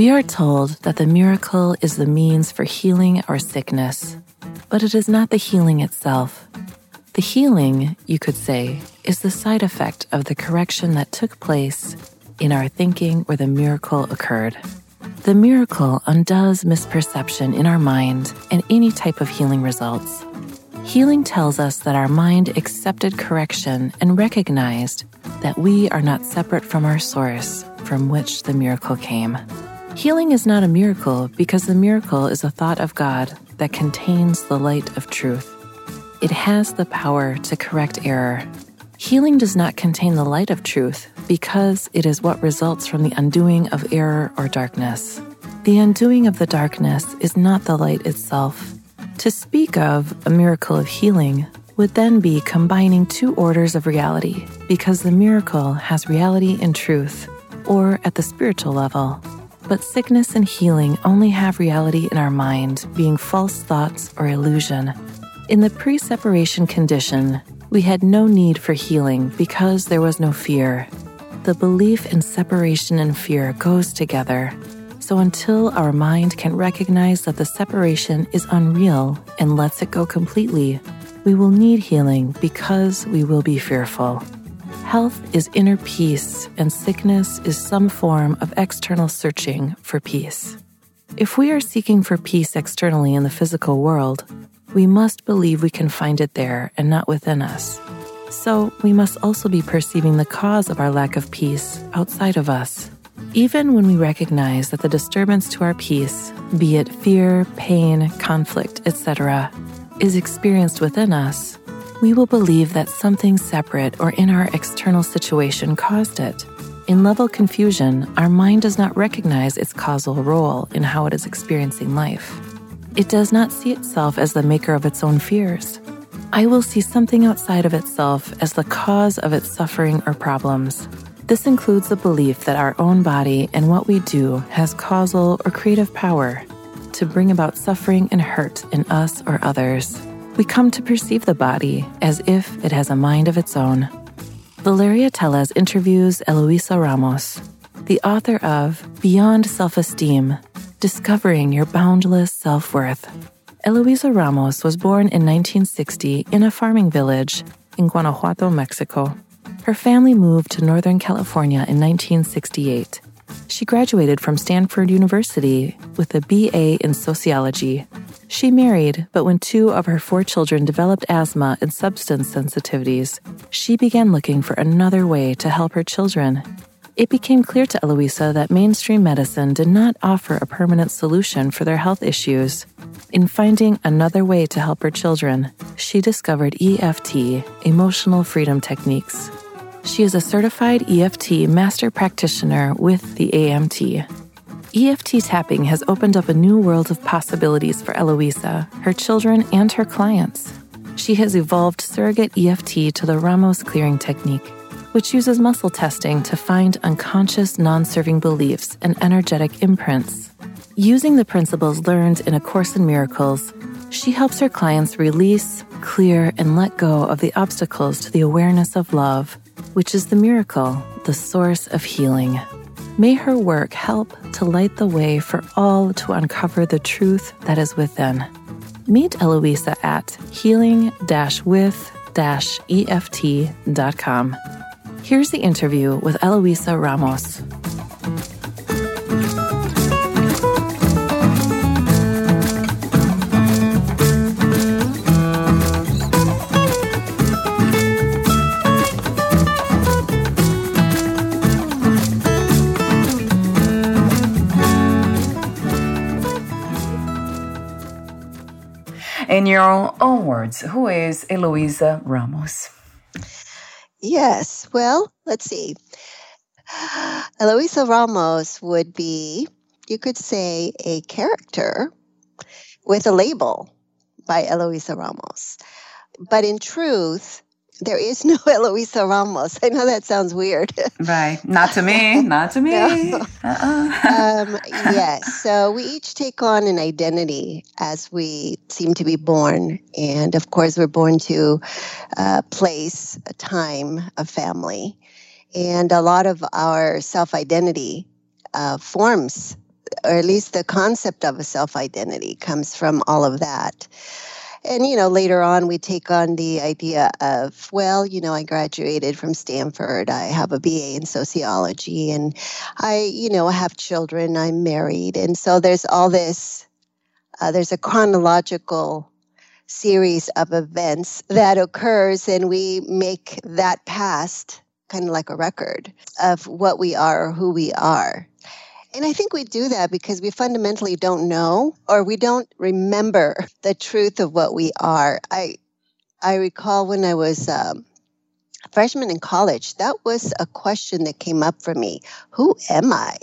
We are told that the miracle is the means for healing our sickness, but it is not the healing itself. The healing, you could say, is the side effect of the correction that took place in our thinking where the miracle occurred. The miracle undoes misperception in our mind and any type of healing results. Healing tells us that our mind accepted correction and recognized that we are not separate from our source from which the miracle came. Healing is not a miracle because the miracle is a thought of God that contains the light of truth. It has the power to correct error. Healing does not contain the light of truth because it is what results from the undoing of error or darkness. The undoing of the darkness is not the light itself. To speak of a miracle of healing would then be combining two orders of reality because the miracle has reality and truth, or at the spiritual level. But sickness and healing only have reality in our mind, being false thoughts or illusion. In the pre separation condition, we had no need for healing because there was no fear. The belief in separation and fear goes together. So until our mind can recognize that the separation is unreal and lets it go completely, we will need healing because we will be fearful. Health is inner peace, and sickness is some form of external searching for peace. If we are seeking for peace externally in the physical world, we must believe we can find it there and not within us. So, we must also be perceiving the cause of our lack of peace outside of us. Even when we recognize that the disturbance to our peace, be it fear, pain, conflict, etc., is experienced within us, we will believe that something separate or in our external situation caused it. In level confusion, our mind does not recognize its causal role in how it is experiencing life. It does not see itself as the maker of its own fears. I will see something outside of itself as the cause of its suffering or problems. This includes the belief that our own body and what we do has causal or creative power to bring about suffering and hurt in us or others we come to perceive the body as if it has a mind of its own. Valeria Teles interviews Eloisa Ramos, the author of Beyond Self Esteem Discovering Your Boundless Self Worth. Eloisa Ramos was born in 1960 in a farming village in Guanajuato, Mexico. Her family moved to Northern California in 1968. She graduated from Stanford University with a BA in sociology she married, but when two of her four children developed asthma and substance sensitivities, she began looking for another way to help her children. It became clear to Eloisa that mainstream medicine did not offer a permanent solution for their health issues. In finding another way to help her children, she discovered EFT, Emotional Freedom Techniques. She is a certified EFT master practitioner with the AMT. EFT tapping has opened up a new world of possibilities for Eloisa, her children, and her clients. She has evolved surrogate EFT to the Ramos clearing technique, which uses muscle testing to find unconscious non serving beliefs and energetic imprints. Using the principles learned in A Course in Miracles, she helps her clients release, clear, and let go of the obstacles to the awareness of love, which is the miracle, the source of healing. May her work help to light the way for all to uncover the truth that is within. Meet Eloisa at healing with EFT.com. Here's the interview with Eloisa Ramos. Your own words, who is Eloisa Ramos? Yes, well, let's see. Eloisa Ramos would be, you could say, a character with a label by Eloisa Ramos. But in truth, there is no Eloisa Ramos. I know that sounds weird. right. Not to me. Not to me. No. Uh-uh. um, yes. So we each take on an identity as we seem to be born. And of course, we're born to a place, a time, a family. And a lot of our self identity uh, forms, or at least the concept of a self identity comes from all of that. And, you know, later on, we take on the idea of, well, you know, I graduated from Stanford. I have a BA in sociology and I, you know, have children. I'm married. And so there's all this, uh, there's a chronological series of events that occurs and we make that past kind of like a record of what we are or who we are. And I think we do that because we fundamentally don't know or we don't remember the truth of what we are. I I recall when I was um, freshman in college, that was a question that came up for me. Who am I?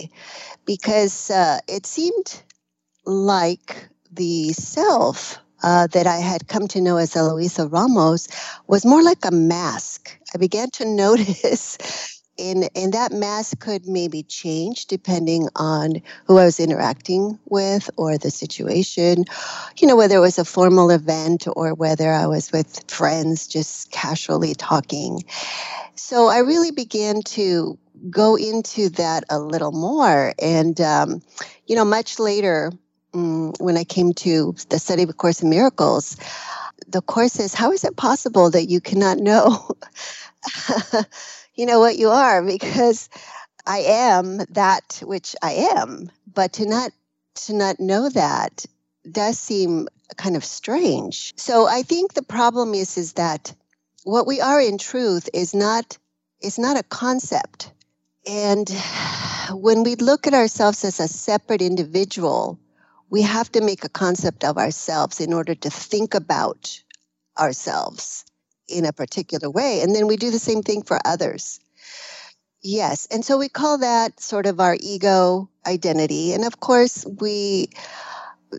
Because uh, it seemed like the self uh, that I had come to know as Eloisa Ramos was more like a mask. I began to notice and and that mask could maybe change depending on who I was interacting with or the situation. You know, whether it was a formal event or whether I was with friends just casually talking. So I really began to go into that a little more, and um, you know, much later um, when I came to the study of A Course in Miracles. The course says, How is it possible that you cannot know you know what you are because I am that which I am. But to not to not know that does seem kind of strange. So I think the problem is is that what we are in truth is not is not a concept. And when we look at ourselves as a separate individual, we have to make a concept of ourselves in order to think about ourselves in a particular way. And then we do the same thing for others. Yes. And so we call that sort of our ego identity. And of course, we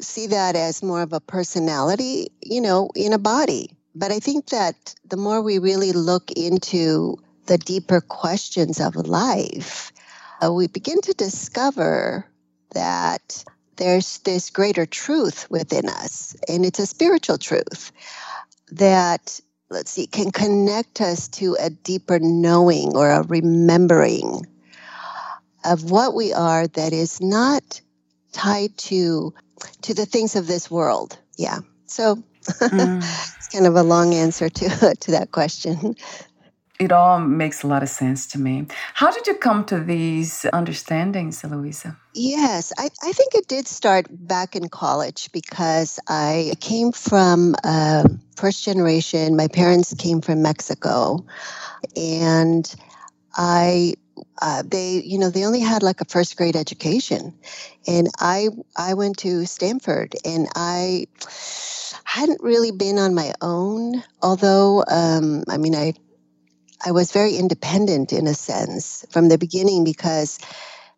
see that as more of a personality, you know, in a body. But I think that the more we really look into the deeper questions of life, uh, we begin to discover that there's this greater truth within us, and it's a spiritual truth that let's see, can connect us to a deeper knowing or a remembering of what we are that is not tied to to the things of this world. Yeah. So mm. it's kind of a long answer to to that question it all makes a lot of sense to me. How did you come to these understandings, Eloisa? Yes, I, I think it did start back in college because I came from first generation. My parents came from Mexico, and I uh, they you know they only had like a first grade education, and I I went to Stanford, and I hadn't really been on my own. Although um, I mean I I was very independent in a sense from the beginning because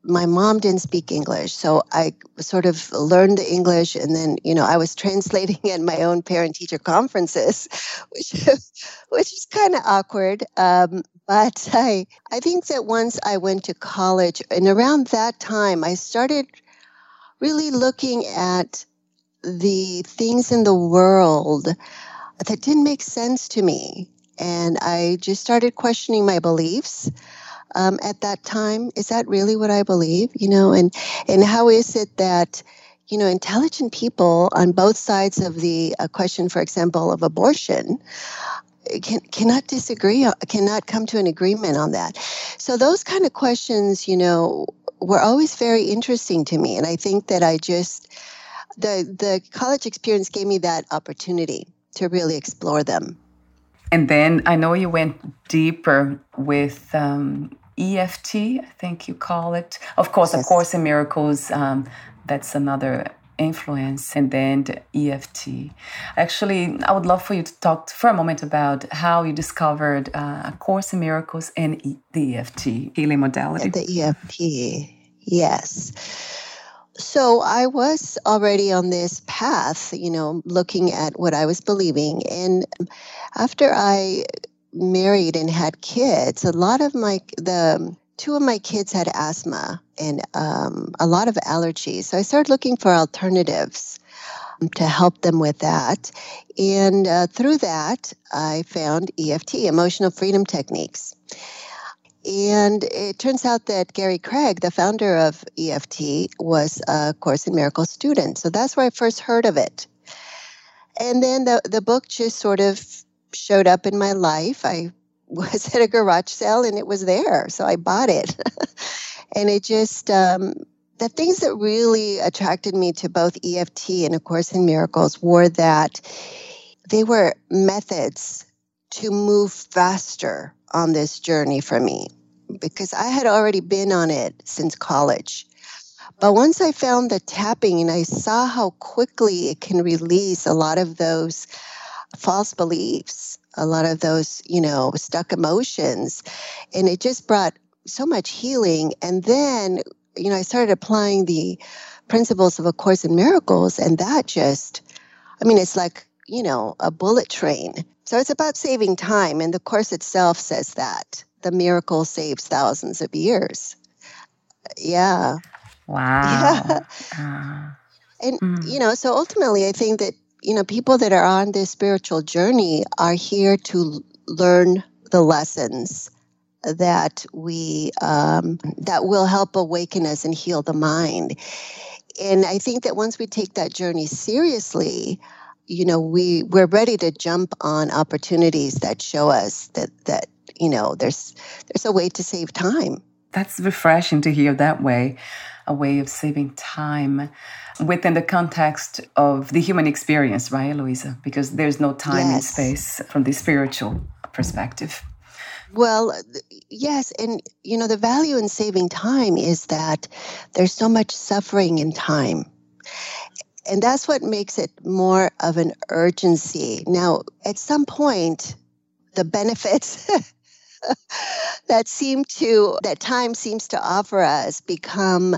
my mom didn't speak English. So I sort of learned the English and then, you know, I was translating at my own parent teacher conferences, which, which is kind of awkward. Um, but I, I think that once I went to college and around that time, I started really looking at the things in the world that didn't make sense to me and I just started questioning my beliefs. Um, at that time, is that really what I believe? You know, and and how is it that you know intelligent people on both sides of the uh, question, for example, of abortion, can, cannot disagree, uh, cannot come to an agreement on that. So those kind of questions, you know, were always very interesting to me, and I think that I just the the college experience gave me that opportunity to really explore them. And then I know you went deeper with um, EFT, I think you call it. Of course, yes. of course, in miracles, um, that's another influence and then the EFT. Actually, I would love for you to talk for a moment about how you discovered uh, A Course in Miracles and e- the EFT healing modality. The EFT, yes. So I was already on this path, you know, looking at what I was believing. And after I married and had kids, a lot of my, the, two of my kids had asthma and um, a lot of allergies. So I started looking for alternatives um, to help them with that. And uh, through that, I found EFT, emotional freedom techniques. And it turns out that Gary Craig, the founder of EFT, was a Course in Miracles student. So that's where I first heard of it. And then the, the book just sort of showed up in my life. I was at a garage sale and it was there. So I bought it. and it just, um, the things that really attracted me to both EFT and A Course in Miracles were that they were methods to move faster on this journey for me because I had already been on it since college. But once I found the tapping and I saw how quickly it can release a lot of those false beliefs a lot of those, you know, stuck emotions. And it just brought so much healing. And then, you know, I started applying the principles of A Course in Miracles, and that just, I mean, it's like, you know, a bullet train. So it's about saving time. And the Course itself says that the miracle saves thousands of years. Yeah. Wow. Yeah. Uh, and, mm. you know, so ultimately, I think that you know, people that are on this spiritual journey are here to learn the lessons that we um, that will help awaken us and heal the mind. And I think that once we take that journey seriously, you know, we we're ready to jump on opportunities that show us that that you know there's there's a way to save time. That's refreshing to hear that way, a way of saving time within the context of the human experience, right, Eloisa? Because there's no time yes. and space from the spiritual perspective. Well, yes. And, you know, the value in saving time is that there's so much suffering in time. And that's what makes it more of an urgency. Now, at some point, the benefits that seem to, that time seems to offer us become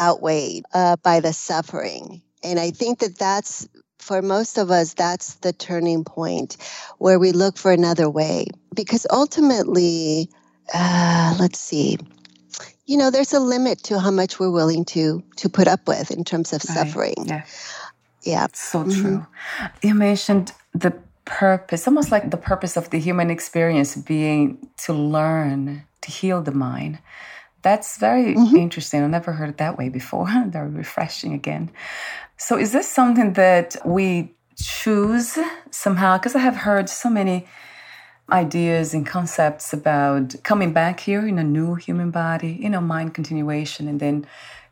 outweighed uh, by the suffering. And I think that that's, for most of us, that's the turning point where we look for another way. Because ultimately, uh, let's see, you know, there's a limit to how much we're willing to to put up with in terms of right. suffering. Yeah. Yeah. It's So mm-hmm. true. You mentioned the purpose, almost like the purpose of the human experience being to learn, to heal the mind. That's very mm-hmm. interesting. I never heard it that way before. very refreshing again. So, is this something that we choose somehow? Because I have heard so many ideas and concepts about coming back here in a new human body, you know, mind continuation, and then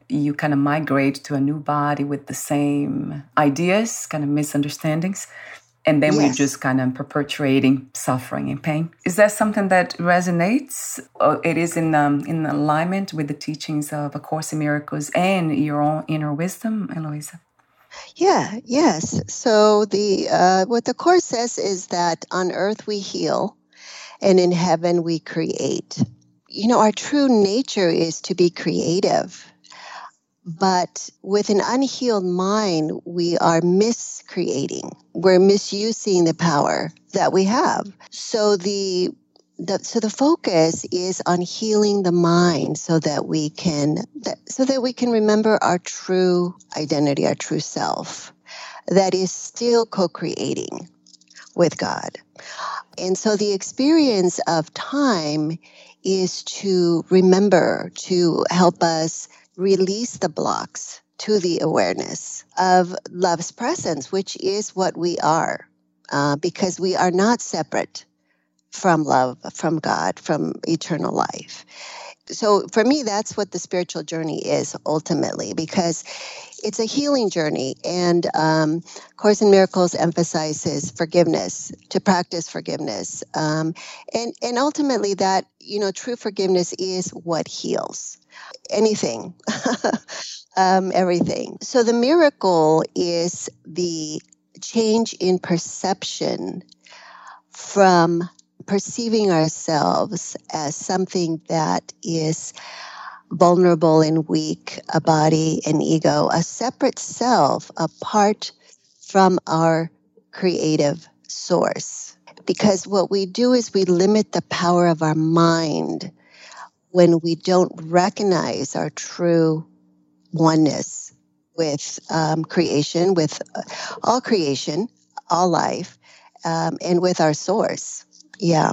you kind of migrate to a new body with the same ideas, kind of misunderstandings and then yes. we're just kind of perpetuating suffering and pain. Is that something that resonates? Or it is in um, in alignment with the teachings of A Course in Miracles and your own inner wisdom, Eloisa? Yeah, yes. So the uh, what the course says is that on earth we heal, and in heaven we create. You know, our true nature is to be creative. But with an unhealed mind, we are miscreating. We're misusing the power that we have. So the, the so the focus is on healing the mind so that we can that, so that we can remember our true identity, our true self that is still co-creating with God. And so the experience of time is to remember to help us release the blocks to the awareness of love's presence, which is what we are, uh, because we are not separate from love, from God, from eternal life. so for me that's what the spiritual journey is ultimately because it's a healing journey. And um, course in miracles emphasizes forgiveness to practice forgiveness. Um, and and ultimately that you know true forgiveness is what heals anything um, everything. So the miracle is the change in perception from perceiving ourselves as something that is vulnerable and weak, a body, an ego, a separate self apart from our creative source. Because what we do is we limit the power of our mind when we don't recognize our true oneness with um, creation, with uh, all creation, all life, um, and with our source. Yeah.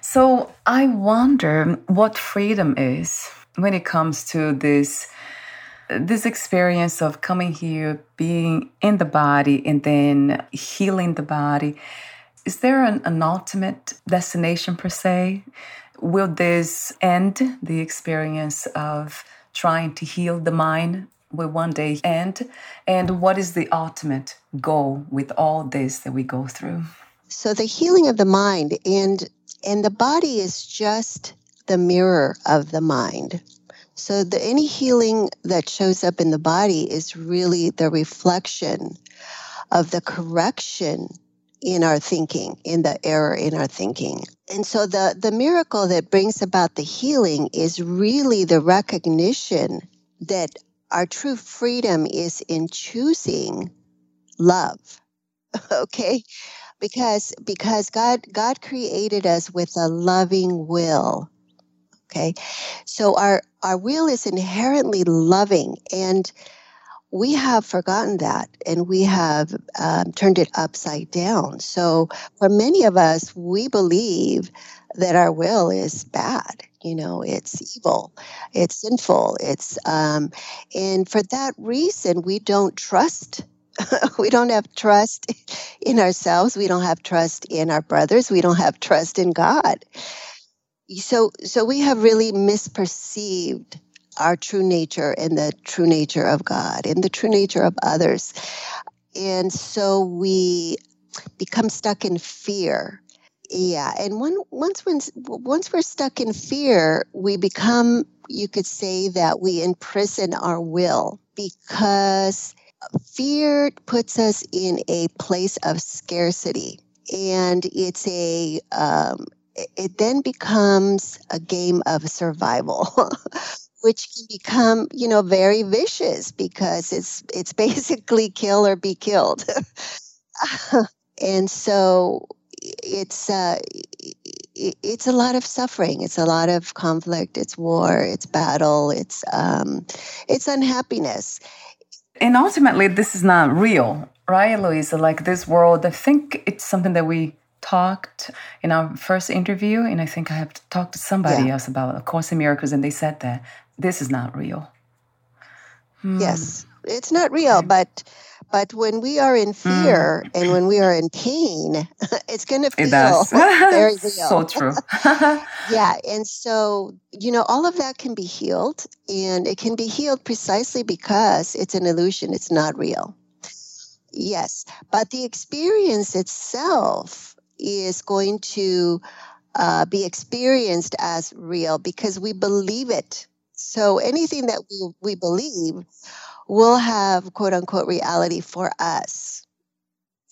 So I wonder what freedom is when it comes to this this experience of coming here, being in the body, and then healing the body. Is there an, an ultimate destination per se? Will this end the experience of trying to heal the mind? Will one day end? And what is the ultimate goal with all this that we go through? So the healing of the mind and and the body is just the mirror of the mind. So the any healing that shows up in the body is really the reflection of the correction in our thinking, in the error in our thinking. And so the, the miracle that brings about the healing is really the recognition that our true freedom is in choosing love. okay? Because because God God created us with a loving will. Okay, so our our will is inherently loving, and we have forgotten that, and we have um, turned it upside down. So for many of us, we believe that our will is bad. You know, it's evil, it's sinful, it's um, and for that reason, we don't trust we don't have trust in ourselves. We don't have trust in our brothers. We don't have trust in God. So, so we have really misperceived our true nature and the true nature of God and the true nature of others. And so we become stuck in fear. Yeah, and when, once when, once we're stuck in fear, we become you could say that we imprison our will because fear puts us in a place of scarcity and it's a um, it then becomes a game of survival which can become you know very vicious because it's it's basically kill or be killed. And so it's uh, it's a lot of suffering. It's a lot of conflict. It's war. It's battle. It's um, it's unhappiness and ultimately, this is not real, right, Eloisa? Like this world, I think it's something that we talked in our first interview, and I think I have talked to somebody yeah. else about A Course in Miracles, and they said that this is not real. Hmm. Yes, it's not real, but but when we are in fear mm. and when we are in pain, it's going to feel very real. so true. yeah. And so, you know, all of that can be healed. And it can be healed precisely because it's an illusion, it's not real. Yes. But the experience itself is going to uh, be experienced as real because we believe it. So anything that we, we believe will have quote unquote reality for us.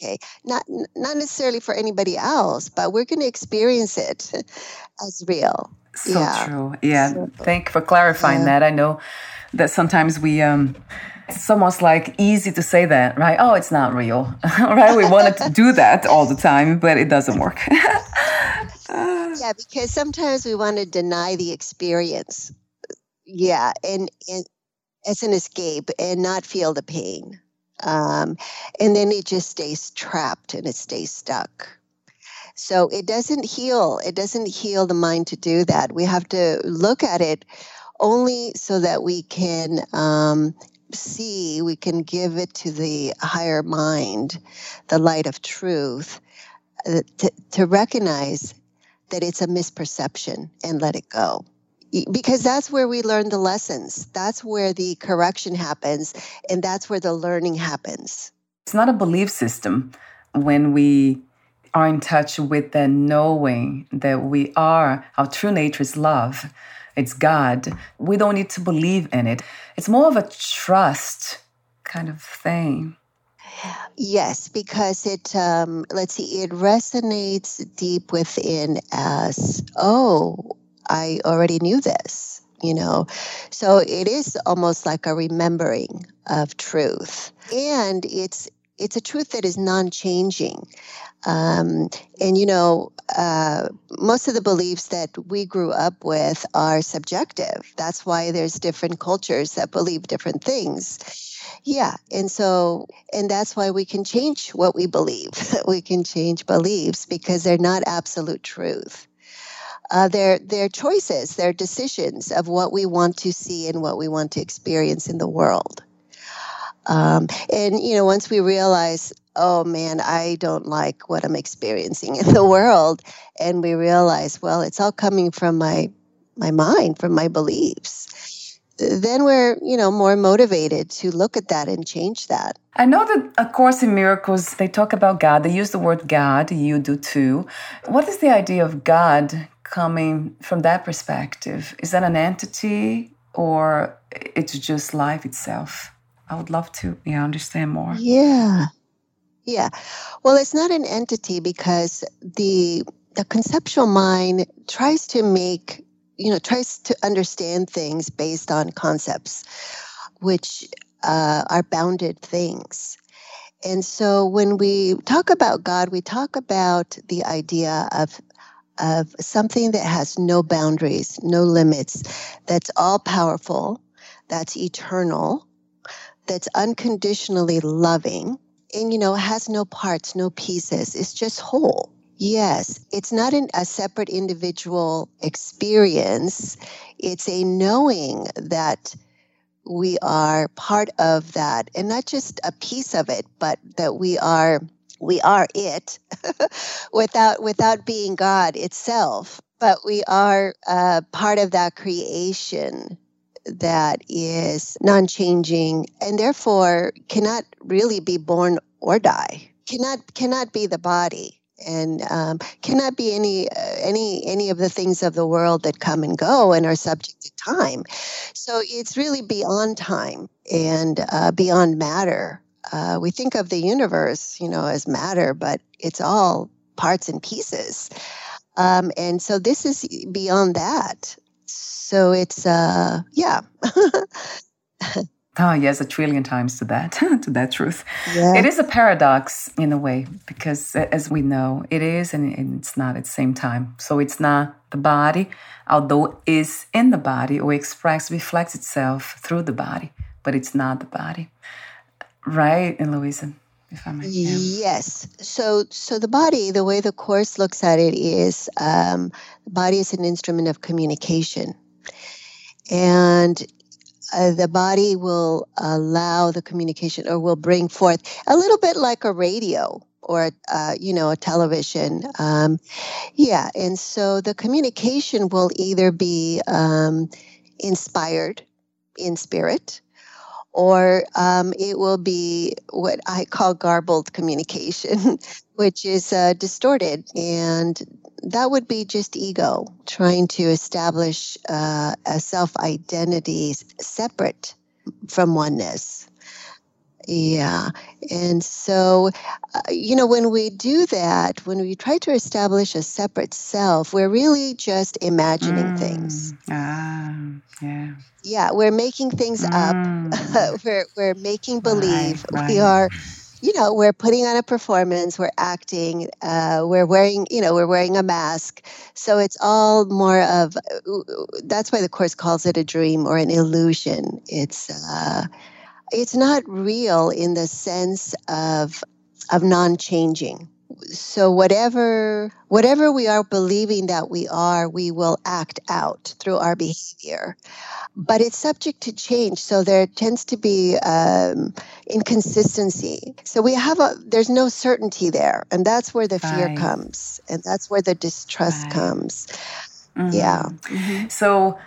Okay, not not necessarily for anybody else, but we're going to experience it as real. So yeah. true. Yeah. So, Thank you for clarifying yeah. that. I know that sometimes we um it's almost like easy to say that, right? Oh, it's not real, right? We wanted to do that all the time, but it doesn't work. yeah, because sometimes we want to deny the experience. Yeah, and and as an escape and not feel the pain. Um, and then it just stays trapped and it stays stuck. So it doesn't heal. It doesn't heal the mind to do that. We have to look at it only so that we can um, see, we can give it to the higher mind, the light of truth, uh, to, to recognize that it's a misperception and let it go. Because that's where we learn the lessons. That's where the correction happens, and that's where the learning happens. It's not a belief system when we are in touch with the knowing that we are, our true nature is love, it's God. We don't need to believe in it. It's more of a trust kind of thing. Yes, because it, um, let's see, it resonates deep within us. Oh, I already knew this, you know. So it is almost like a remembering of truth. And it's it's a truth that is non-changing. Um, and you know, uh, most of the beliefs that we grew up with are subjective. That's why there's different cultures that believe different things. Yeah, and so and that's why we can change what we believe. we can change beliefs because they're not absolute truth uh, their their choices, their decisions of what we want to see and what we want to experience in the world. Um, and you know, once we realize, oh man, I don't like what I'm experiencing in the world, and we realize, well, it's all coming from my my mind, from my beliefs. Then we're, you know, more motivated to look at that and change that. I know that A Course in Miracles, they talk about God. They use the word God. You do too. What is the idea of God? Coming from that perspective? Is that an entity or it's just life itself? I would love to yeah, understand more. Yeah. Yeah. Well, it's not an entity because the the conceptual mind tries to make, you know, tries to understand things based on concepts, which uh, are bounded things. And so when we talk about God, we talk about the idea of of something that has no boundaries, no limits, that's all powerful, that's eternal, that's unconditionally loving, and you know, has no parts, no pieces. It's just whole. Yes, it's not an, a separate individual experience. It's a knowing that we are part of that and not just a piece of it, but that we are we are it without without being God itself, but we are uh, part of that creation that is non-changing and therefore cannot really be born or die. Cannot cannot be the body and um, cannot be any uh, any any of the things of the world that come and go and are subject to time. So it's really beyond time and uh, beyond matter uh, we think of the universe, you know, as matter, but it's all parts and pieces. Um, and so this is beyond that. So it's, uh, yeah. Oh, yes, a trillion times to that, to that truth. Yeah. It is a paradox in a way, because as we know, it is and it's not at the same time. So it's not the body, although is in the body or express, reflects itself through the body, but it's not the body. Right, Eloisa, if I may. Yeah. Yes. So, so the body, the way the course looks at it is, um, the body is an instrument of communication, and uh, the body will allow the communication, or will bring forth a little bit like a radio or uh, you know a television um, yeah and so the communication will either be um, inspired in spirit or um, it will be what I call garbled communication, which is uh, distorted. And that would be just ego trying to establish uh, a self identity separate from oneness. Yeah. And so, uh, you know, when we do that, when we try to establish a separate self, we're really just imagining mm. things. Ah, yeah. Yeah, we're making things mm. up. we're, we're making believe. Right, right. We are, you know, we're putting on a performance, we're acting, uh, we're wearing, you know, we're wearing a mask. So it's all more of, that's why the Course calls it a dream or an illusion. It's, uh, it's not real in the sense of of non-changing so whatever whatever we are believing that we are we will act out through our behavior but it's subject to change so there tends to be um, inconsistency so we have a there's no certainty there and that's where the fear comes and that's where the distrust right. comes mm-hmm. yeah mm-hmm. so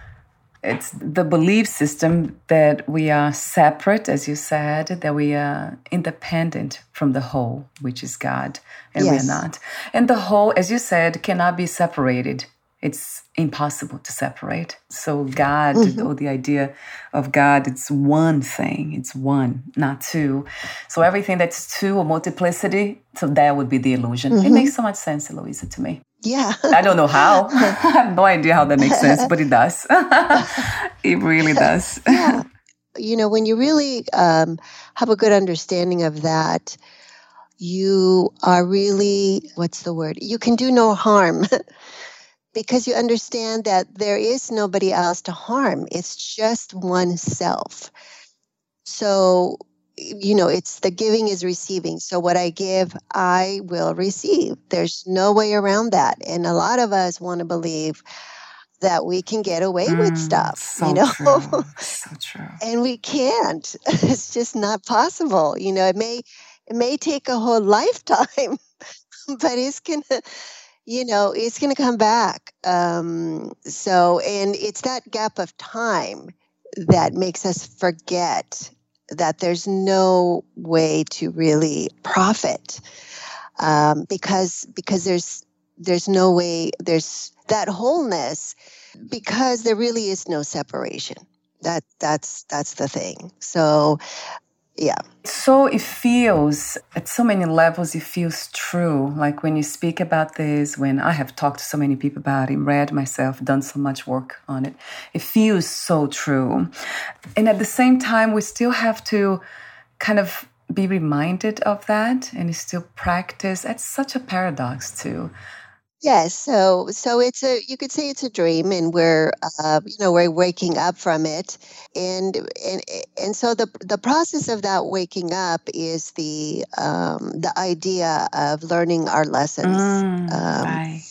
it's the belief system that we are separate, as you said, that we are independent from the whole, which is God, and yes. we're not. And the whole, as you said, cannot be separated. It's impossible to separate. So God, mm-hmm. or the idea of God, it's one thing. It's one, not two. So everything that's two or multiplicity, so that would be the illusion. Mm-hmm. It makes so much sense, Eloisa, to me. Yeah. I don't know how. I have no idea how that makes sense, but it does. it really does. yeah. You know, when you really um, have a good understanding of that, you are really, what's the word? You can do no harm because you understand that there is nobody else to harm. It's just oneself. So you know, it's the giving is receiving. So what I give, I will receive. There's no way around that. And a lot of us want to believe that we can get away mm, with stuff, so you know? True. So true. and we can't. It's just not possible. You know, it may it may take a whole lifetime, but it's gonna you know, it's gonna come back. Um, so and it's that gap of time that makes us forget that there's no way to really profit um, because because there's there's no way there's that wholeness because there really is no separation. That that's that's the thing. So yeah. So it feels at so many levels it feels true. Like when you speak about this when i have talked to so many people about it read myself done so much work on it it feels so true. And at the same time we still have to kind of be reminded of that and still practice. That's such a paradox too Yes, so so it's a you could say it's a dream, and we're uh, you know we're waking up from it, and and and so the the process of that waking up is the um, the idea of learning our lessons. Mm, um, right.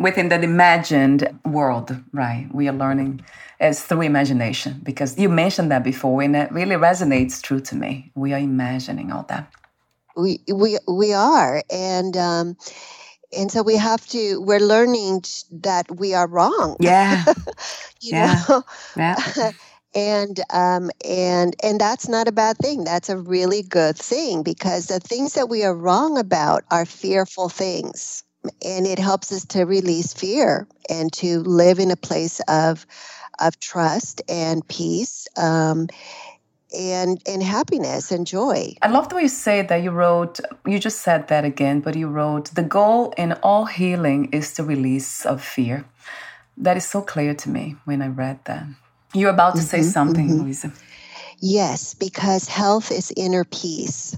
Within that imagined world, right? We are learning as through imagination because you mentioned that before, and it really resonates true to me. We are imagining all that. We we we are, and. Um, and so we have to we're learning that we are wrong. Yeah. You yeah. know? Yeah. And um, and and that's not a bad thing. That's a really good thing because the things that we are wrong about are fearful things. And it helps us to release fear and to live in a place of of trust and peace um, and and happiness and joy. I love the way you say that you wrote you just said that again, but you wrote the goal in all healing is the release of fear. That is so clear to me when I read that. You're about to mm-hmm, say something, mm-hmm. Eloisa. Yes, because health is inner peace.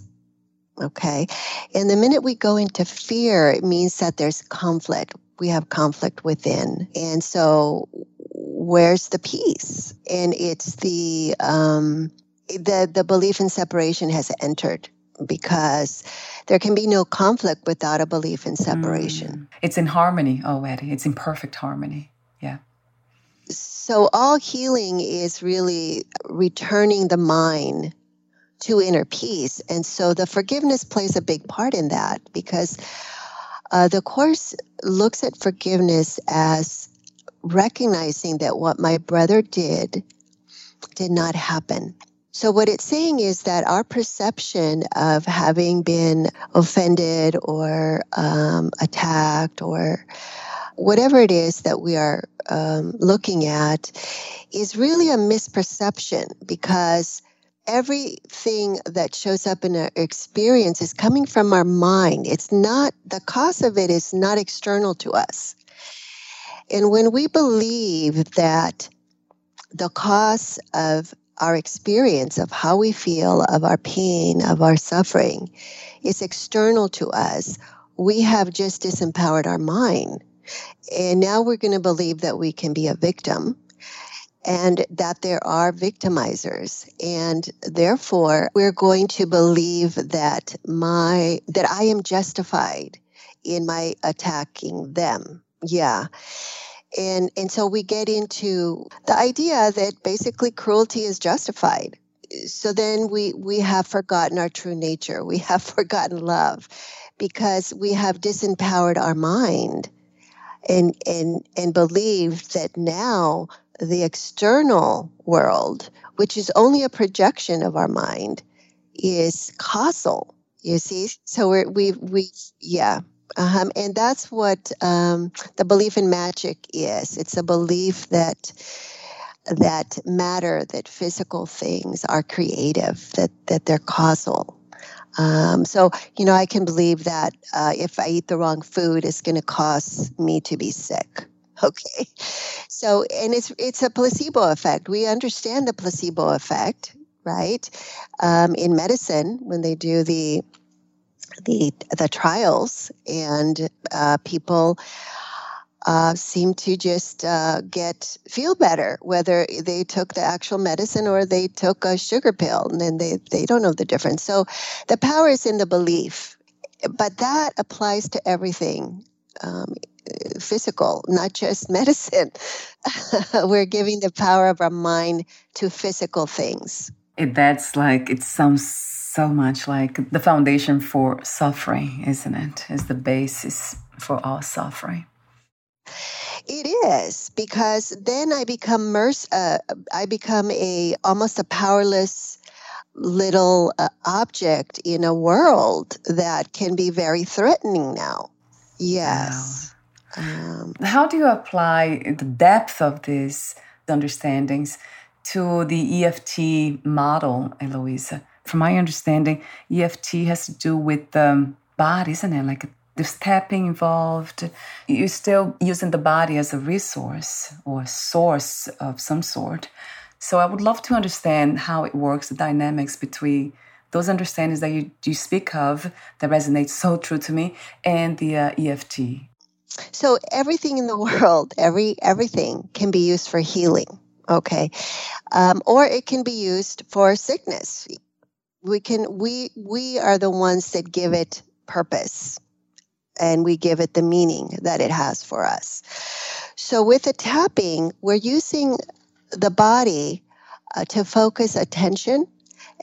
Okay. And the minute we go into fear, it means that there's conflict. We have conflict within. And so where's the peace? And it's the um the the belief in separation has entered because there can be no conflict without a belief in separation. Mm. It's in harmony already. It's in perfect harmony. Yeah. So all healing is really returning the mind to inner peace. And so the forgiveness plays a big part in that because uh, the Course looks at forgiveness as recognizing that what my brother did did not happen. So, what it's saying is that our perception of having been offended or um, attacked or whatever it is that we are um, looking at is really a misperception because everything that shows up in our experience is coming from our mind. It's not, the cause of it is not external to us. And when we believe that the cause of our experience of how we feel, of our pain, of our suffering is external to us, we have just disempowered our mind. And now we're going to believe that we can be a victim and that there are victimizers and therefore we're going to believe that my that I am justified in my attacking them. Yeah and and so we get into the idea that basically cruelty is justified. So then we we have forgotten our true nature. We have forgotten love because we have disempowered our mind and and and believed that now the external world, which is only a projection of our mind, is causal. You see, so we're, we we yeah, um, and that's what um, the belief in magic is. It's a belief that that matter, that physical things are creative, that that they're causal. Um, so you know, I can believe that uh, if I eat the wrong food, it's going to cause me to be sick. Okay, so and it's it's a placebo effect. We understand the placebo effect, right? Um, in medicine, when they do the the the trials, and uh, people uh, seem to just uh, get feel better whether they took the actual medicine or they took a sugar pill, and then they they don't know the difference. So, the power is in the belief, but that applies to everything. Um, physical, not just medicine. We're giving the power of our mind to physical things. That's like it sounds so much like the foundation for suffering, isn't it? Is the basis for all suffering. It is because then I become merc- uh, I become a almost a powerless little uh, object in a world that can be very threatening now. Yes. Wow. Um, How do you apply the depth of these understandings to the EFT model, Eloisa? From my understanding, EFT has to do with the body, isn't it? Like there's tapping involved. You're still using the body as a resource or source of some sort. So I would love to understand how it works, the dynamics between those understandings that you, you speak of that resonate so true to me and the uh, EFT. So everything in the world, every everything can be used for healing. Okay, um, or it can be used for sickness we can we we are the ones that give it purpose and we give it the meaning that it has for us. So with the tapping we're using the body uh, to focus attention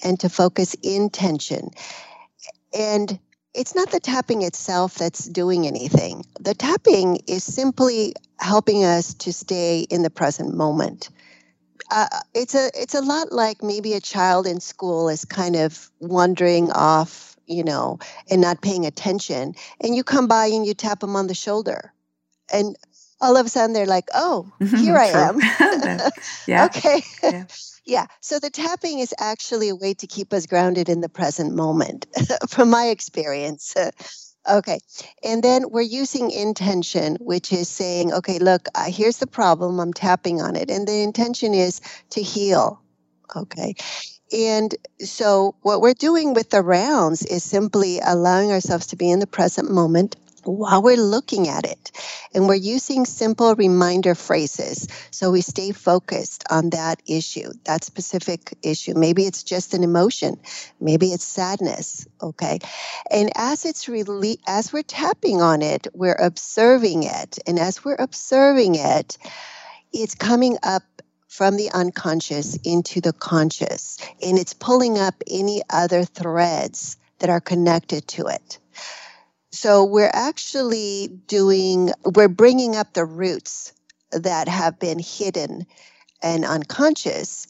and to focus intention. And it's not the tapping itself that's doing anything. The tapping is simply helping us to stay in the present moment uh, it's a it's a lot like maybe a child in school is kind of wandering off, you know, and not paying attention, and you come by and you tap them on the shoulder, and all of a sudden they're like, "Oh, here I am." yeah. okay. Yeah. yeah. So the tapping is actually a way to keep us grounded in the present moment, from my experience. Okay. And then we're using intention, which is saying, okay, look, uh, here's the problem. I'm tapping on it. And the intention is to heal. Okay. And so what we're doing with the rounds is simply allowing ourselves to be in the present moment while we're looking at it. And we're using simple reminder phrases. So we stay focused on that issue, that specific issue. Maybe it's just an emotion. Maybe it's sadness. Okay. And as it's really, as we're tapping on it, we're observing it. And as we're observing it, it's coming up from the unconscious into the conscious. And it's pulling up any other threads that are connected to it. So we're actually doing, we're bringing up the roots that have been hidden and unconscious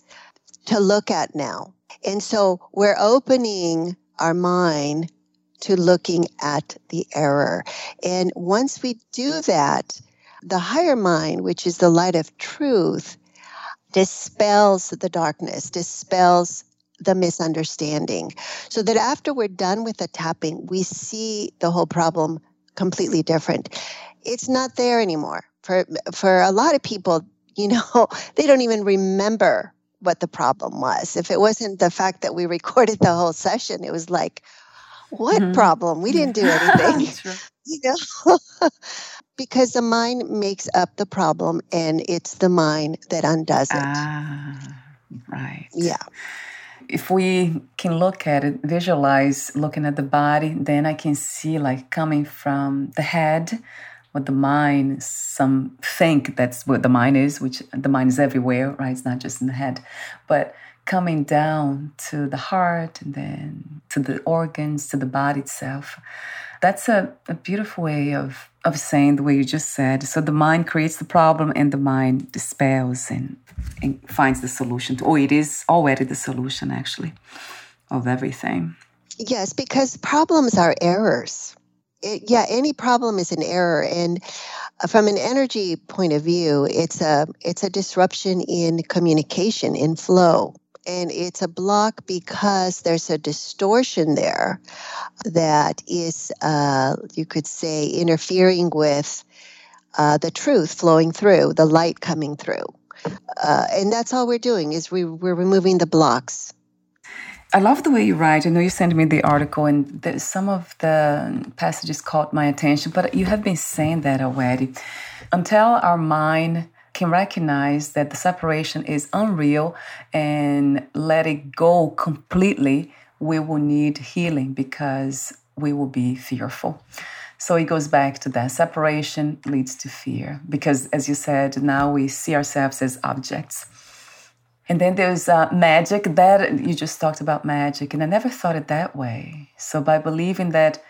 to look at now. And so we're opening our mind to looking at the error. And once we do that, the higher mind, which is the light of truth, dispels the darkness, dispels the misunderstanding so that after we're done with the tapping, we see the whole problem completely different. It's not there anymore. For, for a lot of people, you know, they don't even remember what the problem was. If it wasn't the fact that we recorded the whole session, it was like, what mm-hmm. problem? We didn't do anything. you know? because the mind makes up the problem and it's the mind that undoes it. Ah, right. Yeah if we can look at it, visualize looking at the body, then I can see like coming from the head, what the mind, some think that's what the mind is, which the mind is everywhere, right? It's not just in the head, but coming down to the heart and then to the organs, to the body itself. That's a, a beautiful way of of saying the way you just said. So the mind creates the problem and the mind dispels and, and finds the solution. To, oh, it is already the solution, actually, of everything. Yes, because problems are errors. It, yeah, any problem is an error, and uh, from an energy point of view, it's a it's a disruption in communication, in flow and it's a block because there's a distortion there that is, uh, you could say, interfering with uh, the truth flowing through, the light coming through. Uh, and that's all we're doing is we, we're removing the blocks. I love the way you write. I know you sent me the article, and the, some of the passages caught my attention, but you have been saying that already. Until our mind can recognize that the separation is unreal and let it go completely, we will need healing because we will be fearful. So it goes back to that separation leads to fear because, as you said, now we see ourselves as objects. And then there's uh, magic that you just talked about magic, and I never thought it that way. So by believing that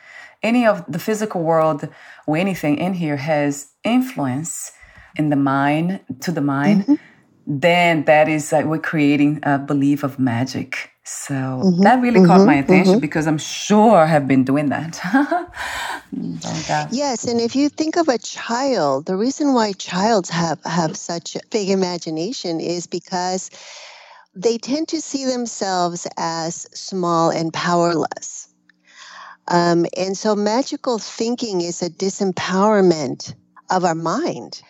any of the physical world or anything in here has influence, in the mind to the mind, mm-hmm. then that is like we're creating a belief of magic. So mm-hmm. that really mm-hmm. caught my attention mm-hmm. because I'm sure I have been doing that. oh, yes, and if you think of a child, the reason why childs have have such a big imagination is because they tend to see themselves as small and powerless. Um, and so magical thinking is a disempowerment of our mind.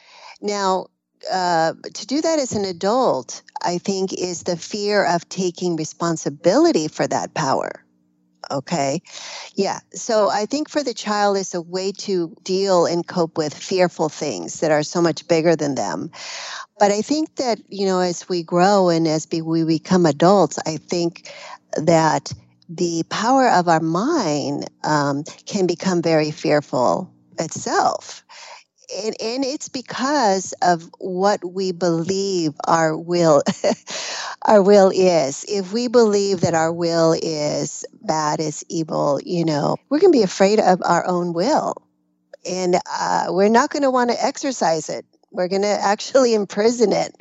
Now, uh, to do that as an adult, I think, is the fear of taking responsibility for that power. Okay. Yeah. So I think for the child, it's a way to deal and cope with fearful things that are so much bigger than them. But I think that, you know, as we grow and as we become adults, I think that the power of our mind um, can become very fearful itself and, and it's because of what we believe our will our will is. If we believe that our will is bad is evil you know we're going to be afraid of our own will. And uh, we're not going to want to exercise it. We're going to actually imprison it.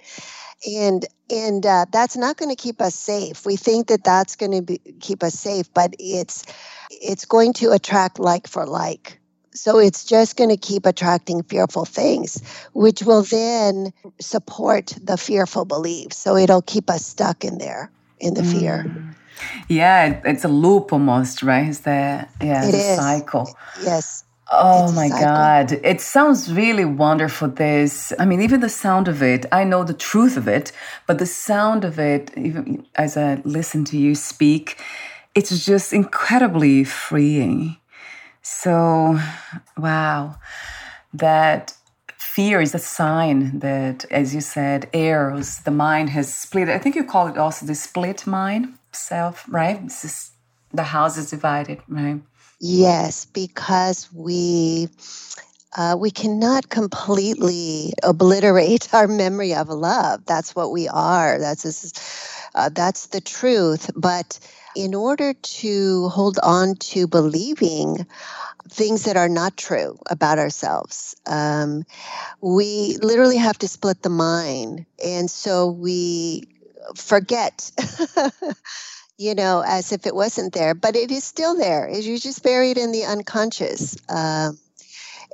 And and uh, that's not going to keep us safe. We think that that's going to keep us safe but it's it's going to attract like for like so it's just going to keep attracting fearful things, which will then support the fearful beliefs. So it'll keep us stuck in there, in the fear. Mm. Yeah, it's a loop almost, right? Is that yeah, it is. a cycle. Yes. Oh my God. It sounds really wonderful. This, I mean, even the sound of it, I know the truth of it, but the sound of it, even as I listen to you speak, it's just incredibly freeing. So, wow, that fear is a sign that, as you said, errors, the mind has split. I think you call it also the split mind self, right? This is, the house is divided, right? Yes, because we uh, we cannot completely obliterate our memory of love. That's what we are. That's uh, that's the truth. But in order to hold on to believing things that are not true about ourselves, um, we literally have to split the mind. And so we forget. you know, as if it wasn't there, but it is still there. You're just buried in the unconscious. Um,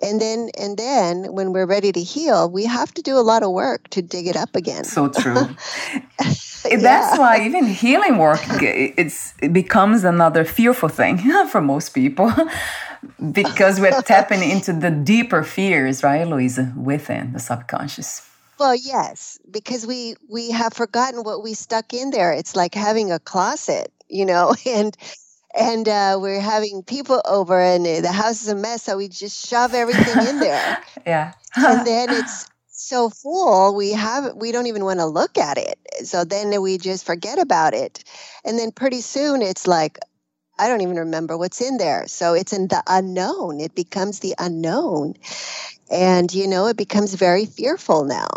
and then and then when we're ready to heal we have to do a lot of work to dig it up again so true that's why even healing work it's it becomes another fearful thing for most people because we're tapping into the deeper fears right eloisa within the subconscious. Well yes because we we have forgotten what we stuck in there. It's like having a closet you know and and uh, we're having people over and the house is a mess so we just shove everything in there. Yeah. And then it's so full we have we don't even want to look at it so then we just forget about it and then pretty soon it's like i don't even remember what's in there so it's in the unknown it becomes the unknown and you know it becomes very fearful now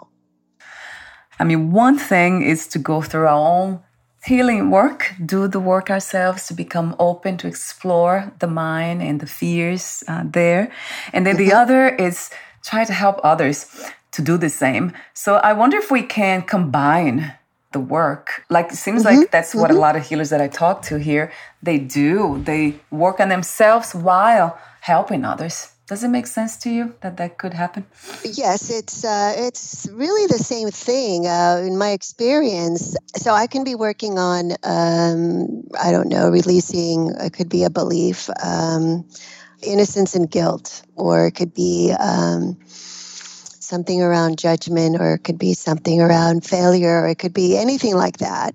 i mean one thing is to go through our own healing work, do the work ourselves to become open to explore the mind and the fears uh, there. And then the mm-hmm. other is try to help others to do the same. So I wonder if we can combine the work. Like it seems mm-hmm. like that's what mm-hmm. a lot of healers that I talk to here, they do. They work on themselves while helping others. Does it make sense to you that that could happen? Yes, it's uh, it's really the same thing uh, in my experience. So I can be working on um, I don't know releasing. It could be a belief, um, innocence and guilt, or it could be. Um, something around judgment, or it could be something around failure, or it could be anything like that.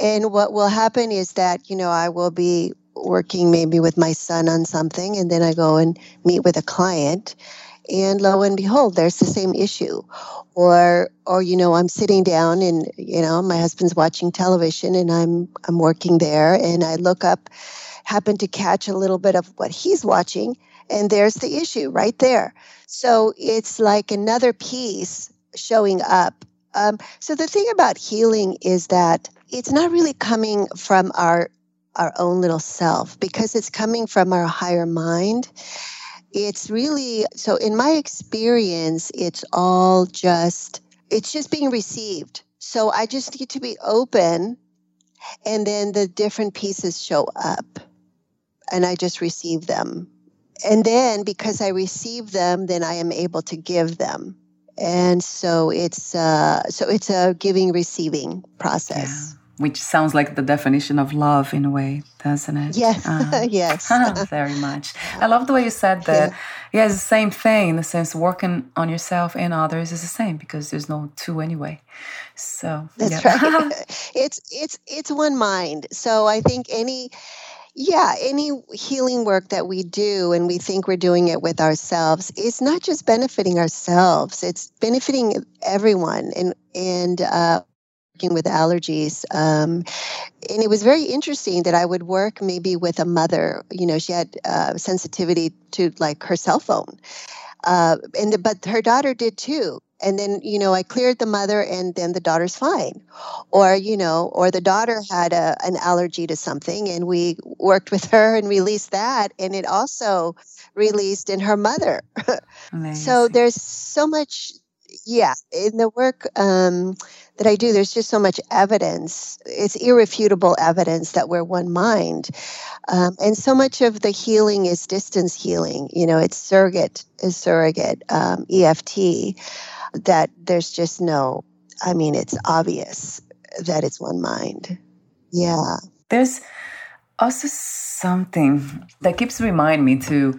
And what will happen is that, you know, I will be working maybe with my son on something, and then I go and meet with a client, and lo and behold, there's the same issue. Or, or you know, I'm sitting down and you know my husband's watching television, and I'm I'm working there, and I look up, happen to catch a little bit of what he's watching, and there's the issue right there. So it's like another piece showing up. Um, so the thing about healing is that it's not really coming from our our own little self because it's coming from our higher mind. It's really so in my experience, it's all just it's just being received. So I just need to be open and then the different pieces show up and I just receive them. And then because I receive them, then I am able to give them. And so it's uh, so it's a giving receiving process. Yeah which sounds like the definition of love in a way, doesn't it? Yes, uh, yes, very much. I love the way you said that. Yeah. yeah, it's the same thing in the sense working on yourself and others is the same because there's no two anyway. So that's yeah. right. it's it's it's one mind. So I think any. Yeah, any healing work that we do and we think we're doing it with ourselves is not just benefiting ourselves; it's benefiting everyone. And and uh, working with allergies. Um, and it was very interesting that I would work maybe with a mother. You know, she had uh, sensitivity to like her cell phone, uh, and the, but her daughter did too. And then you know, I cleared the mother, and then the daughter's fine. Or you know, or the daughter had a, an allergy to something, and we worked with her and released that, and it also released in her mother. so there's so much yeah in the work um, that i do there's just so much evidence it's irrefutable evidence that we're one mind um, and so much of the healing is distance healing you know it's surrogate is surrogate um, eft that there's just no i mean it's obvious that it's one mind yeah there's also something that keeps reminding me to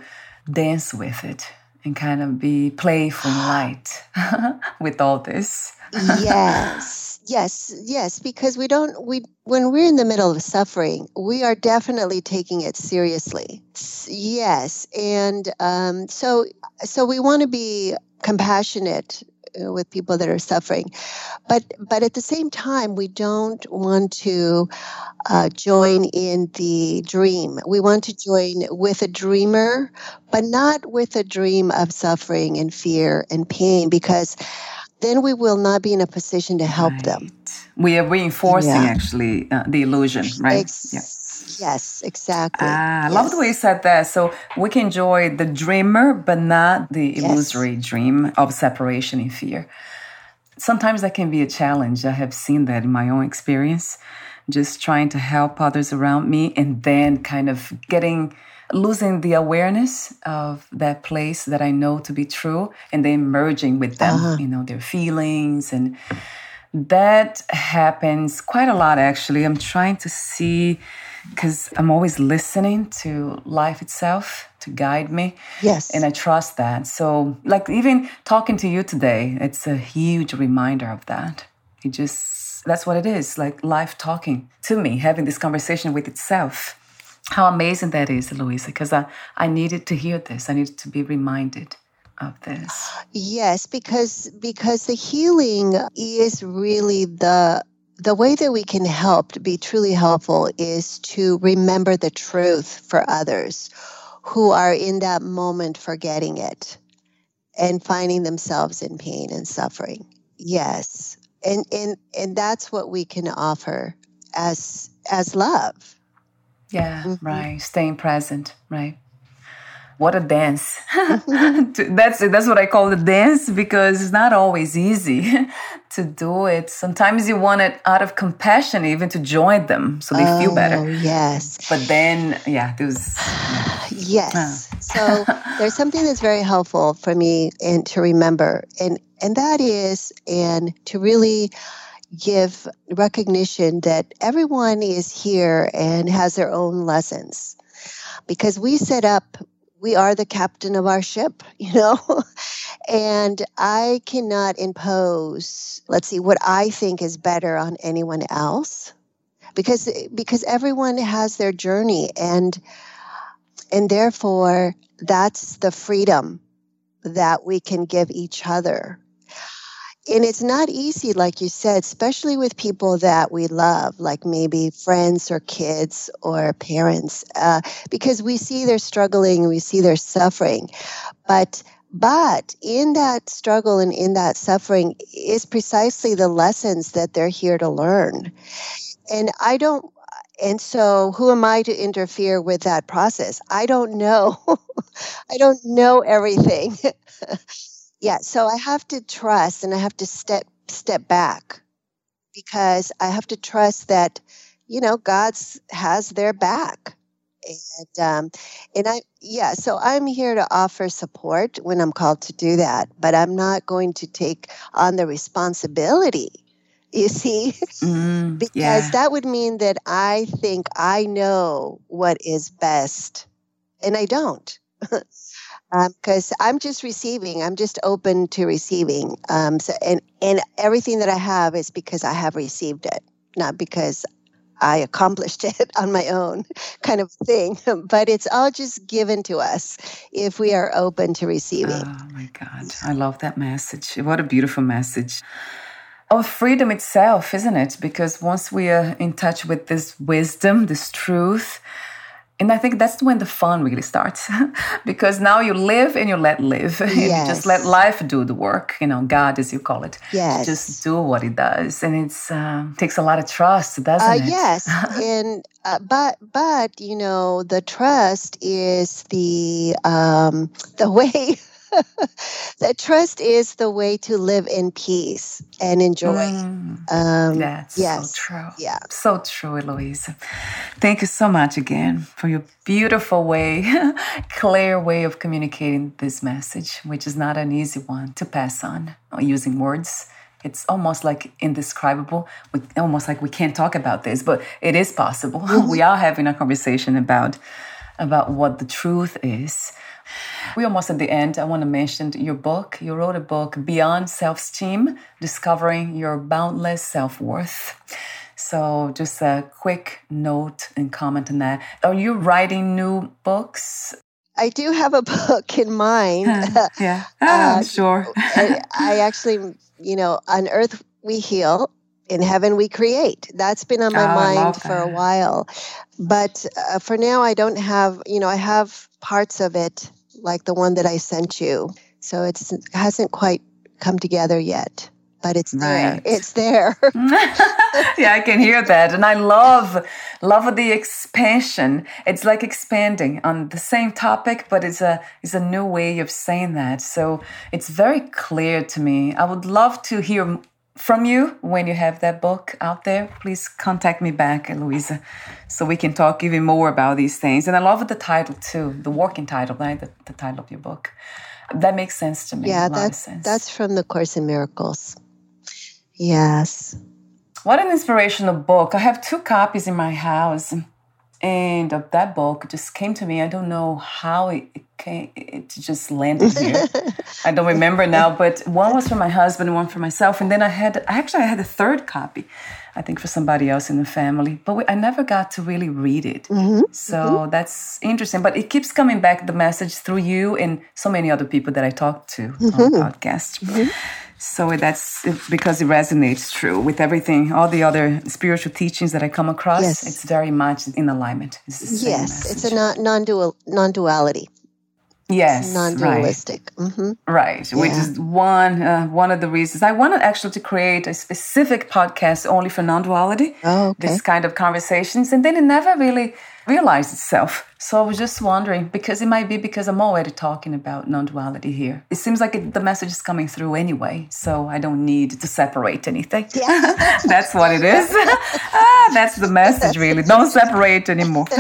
dance with it and kind of be playful and light with all this. yes. Yes, yes, because we don't we when we're in the middle of suffering, we are definitely taking it seriously. Yes, and um, so so we want to be compassionate with people that are suffering. But but at the same time we don't want to uh, join in the dream. We want to join with a dreamer but not with a dream of suffering and fear and pain because then we will not be in a position to help right. them we are reinforcing yeah. actually uh, the illusion right? Ex- yeah Yes, exactly. Ah, I love the way you said that. So we can enjoy the dreamer, but not the illusory yes. dream of separation and fear. Sometimes that can be a challenge. I have seen that in my own experience, just trying to help others around me and then kind of getting losing the awareness of that place that I know to be true and then merging with them, uh-huh. you know, their feelings and that happens quite a lot actually. I'm trying to see because I'm always listening to life itself to guide me. Yes. And I trust that. So, like, even talking to you today, it's a huge reminder of that. It just, that's what it is like life talking to me, having this conversation with itself. How amazing that is, Eloisa, because I, I needed to hear this. I needed to be reminded of this. Yes, because because the healing is really the the way that we can help to be truly helpful is to remember the truth for others who are in that moment forgetting it and finding themselves in pain and suffering. Yes. And and and that's what we can offer as as love. Yeah, mm-hmm. right. Staying present, right? What a dance. That's that's what i call the dance because it's not always easy to do it. Sometimes you want it out of compassion even to join them so they oh, feel better. Oh, yes. But then yeah there's yes. Uh. so there's something that's very helpful for me and to remember and and that is and to really give recognition that everyone is here and has their own lessons. Because we set up we are the captain of our ship, you know? and I cannot impose, let's see, what I think is better on anyone else because because everyone has their journey and and therefore that's the freedom that we can give each other and it's not easy, like you said, especially with people that we love, like maybe friends or kids or parents, uh, because we see they're struggling, we see they're suffering. But but in that struggle and in that suffering is precisely the lessons that they're here to learn. And I don't and so who am I to interfere with that process? I don't know. I don't know everything. yeah so i have to trust and i have to step step back because i have to trust that you know god's has their back and um and i yeah so i'm here to offer support when i'm called to do that but i'm not going to take on the responsibility you see mm, because yeah. that would mean that i think i know what is best and i don't because um, I'm just receiving. I'm just open to receiving. Um, so, and and everything that I have is because I have received it, not because I accomplished it on my own, kind of thing. But it's all just given to us if we are open to receiving. Oh my God, I love that message. What a beautiful message. Of freedom itself, isn't it? Because once we are in touch with this wisdom, this truth, and I think that's when the fun really starts because now you live and you let live. Yes. you just let life do the work, you know, God, as you call it. Yes. Just do what it does. And it's uh, takes a lot of trust, doesn't uh, it? Yes. and, uh, but, but, you know, the trust is the, um, the way that trust is the way to live in peace and enjoy. Mm, um, that's yes, so true. Yeah. So true, Eloisa. Thank you so much again for your beautiful way, clear way of communicating this message, which is not an easy one to pass on using words. It's almost like indescribable. We, almost like we can't talk about this, but it is possible. Mm-hmm. we are having a conversation about about what the truth is we're almost at the end. I want to mention your book. You wrote a book, Beyond Self Esteem Discovering Your Boundless Self Worth. So, just a quick note and comment on that. Are you writing new books? I do have a book in mind. yeah, uh, sure. I, I actually, you know, on earth we heal, in heaven we create. That's been on my oh, mind for a while. But uh, for now, I don't have, you know, I have parts of it like the one that I sent you. So it hasn't quite come together yet, but it's right. there. It's there. yeah, I can hear that, and I love love the expansion. It's like expanding on the same topic, but it's a it's a new way of saying that. So it's very clear to me. I would love to hear from you when you have that book out there. Please contact me back, Eloisa, so we can talk even more about these things. And I love the title too, the working title, right? The, the title of your book. That makes sense to me. Yeah, that's that's from the Course in Miracles. Yes. What an inspirational book! I have two copies in my house, and of that book just came to me. I don't know how it, came, it just landed here. I don't remember now, but one was for my husband, one for myself, and then I had actually I had a third copy, I think for somebody else in the family, but we, I never got to really read it. Mm-hmm. So mm-hmm. that's interesting. But it keeps coming back the message through you and so many other people that I talk to mm-hmm. on the podcast. So that's because it resonates true with everything, all the other spiritual teachings that I come across. Yes. It's very much in alignment. It's yes, message. it's a non-dual non-duality. Yes, non-dualistic. Right, mm-hmm. right. Yeah. which is one uh, one of the reasons I wanted actually to create a specific podcast only for non-duality. Oh, okay. This kind of conversations, and then it never really realized itself. So I was just wondering because it might be because I'm already talking about non-duality here. It seems like it, the message is coming through anyway, so I don't need to separate anything. Yeah. that's what it is. ah, that's the message, really. Don't separate anymore.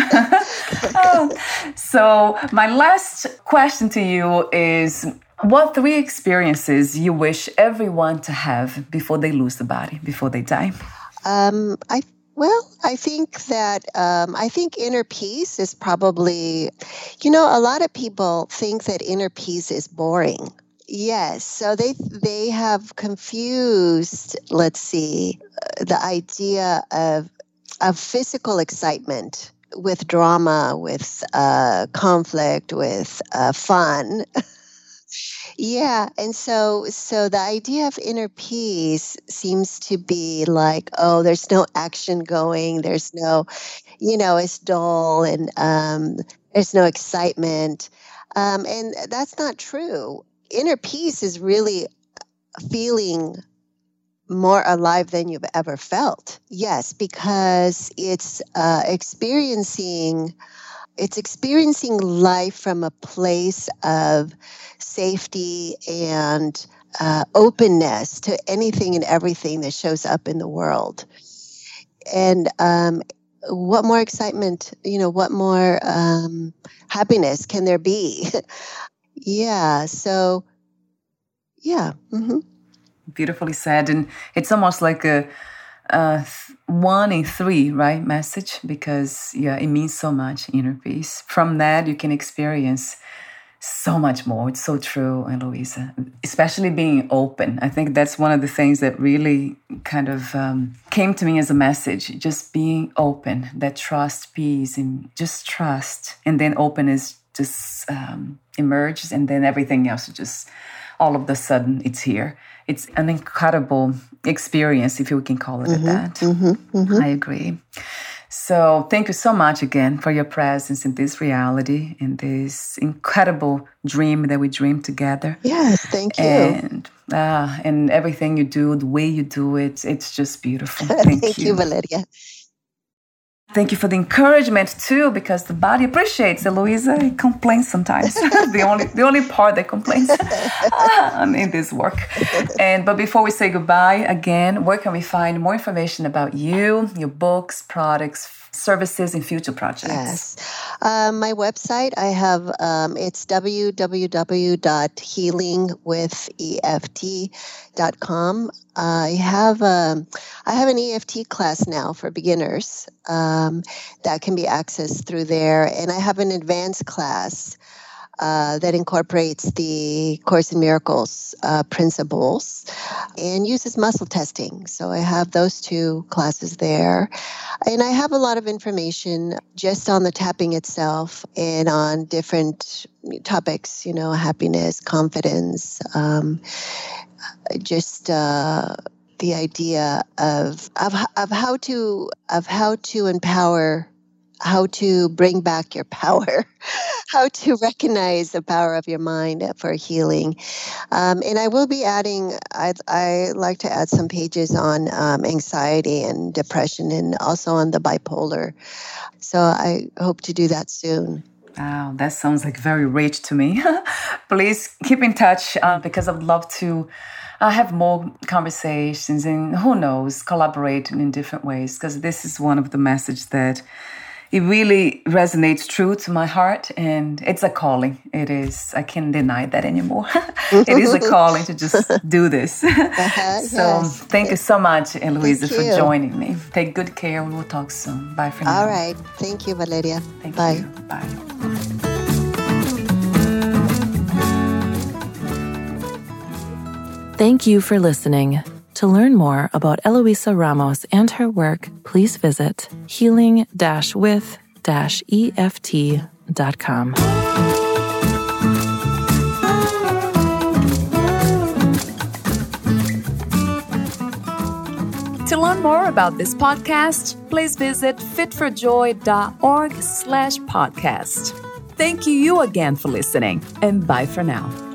So my last question to you is. What three experiences you wish everyone to have before they lose the body, before they die? Um, I well, I think that um, I think inner peace is probably, you know, a lot of people think that inner peace is boring. Yes, so they they have confused. Let's see, uh, the idea of of physical excitement with drama, with uh, conflict, with uh, fun. Yeah, and so so the idea of inner peace seems to be like, oh, there's no action going, there's no, you know, it's dull and um, there's no excitement, um, and that's not true. Inner peace is really feeling more alive than you've ever felt. Yes, because it's uh, experiencing it's experiencing life from a place of safety and uh, openness to anything and everything that shows up in the world. And um, what more excitement, you know, what more um, happiness can there be? yeah. So, yeah. Mm-hmm. Beautifully said. And it's almost like a, uh, one in three, right? Message because yeah, it means so much inner peace. From that, you can experience so much more. It's so true, Eloisa. Especially being open. I think that's one of the things that really kind of um, came to me as a message. Just being open, that trust, peace, and just trust, and then openness just um, emerges, and then everything else just all of the sudden it's here. It's an incredible experience, if you can call it mm-hmm, that. Mm-hmm, mm-hmm. I agree. So, thank you so much again for your presence in this reality, in this incredible dream that we dream together. Yes, thank you. And uh, and everything you do, the way you do it, it's just beautiful. Thank, thank you. you, Valeria. Thank you for the encouragement too, because the body appreciates. Eloisa complains sometimes. the only the only part that complains ah, in this work. And but before we say goodbye, again, where can we find more information about you, your books, products, services and future projects? Yes. Um, my website, I have, um, it's www.healingwitheft.com. I have, a, um, I have an EFT class now for beginners um, that can be accessed through there. And I have an advanced class uh, that incorporates the Course in Miracles uh, principles and uses muscle testing. So I have those two classes there. And I have a lot of information just on the tapping itself and on different topics, you know, happiness, confidence, um, just. Uh, the idea of, of of how to of how to empower how to bring back your power, how to recognize the power of your mind for healing. Um, and I will be adding, I, I like to add some pages on um, anxiety and depression and also on the bipolar. So I hope to do that soon. Wow, that sounds like very rich to me. Please keep in touch uh, because I'd love to uh, have more conversations and who knows, collaborate in different ways because this is one of the messages that it really resonates true to my heart and it's a calling. It is i can't deny that anymore. It is a calling to just do this. Uh-huh, so yes. thank you so much eloisa for joining me. Take good care. We will talk soon. Bye for now. all right. Thank you valeria. Thank bye. you. bye. Thank you for listening. To learn more about Eloisa Ramos and her work, please visit healing with EFT.com. To learn more about this podcast, please visit fitforjoy.org slash podcast. Thank you again for listening, and bye for now.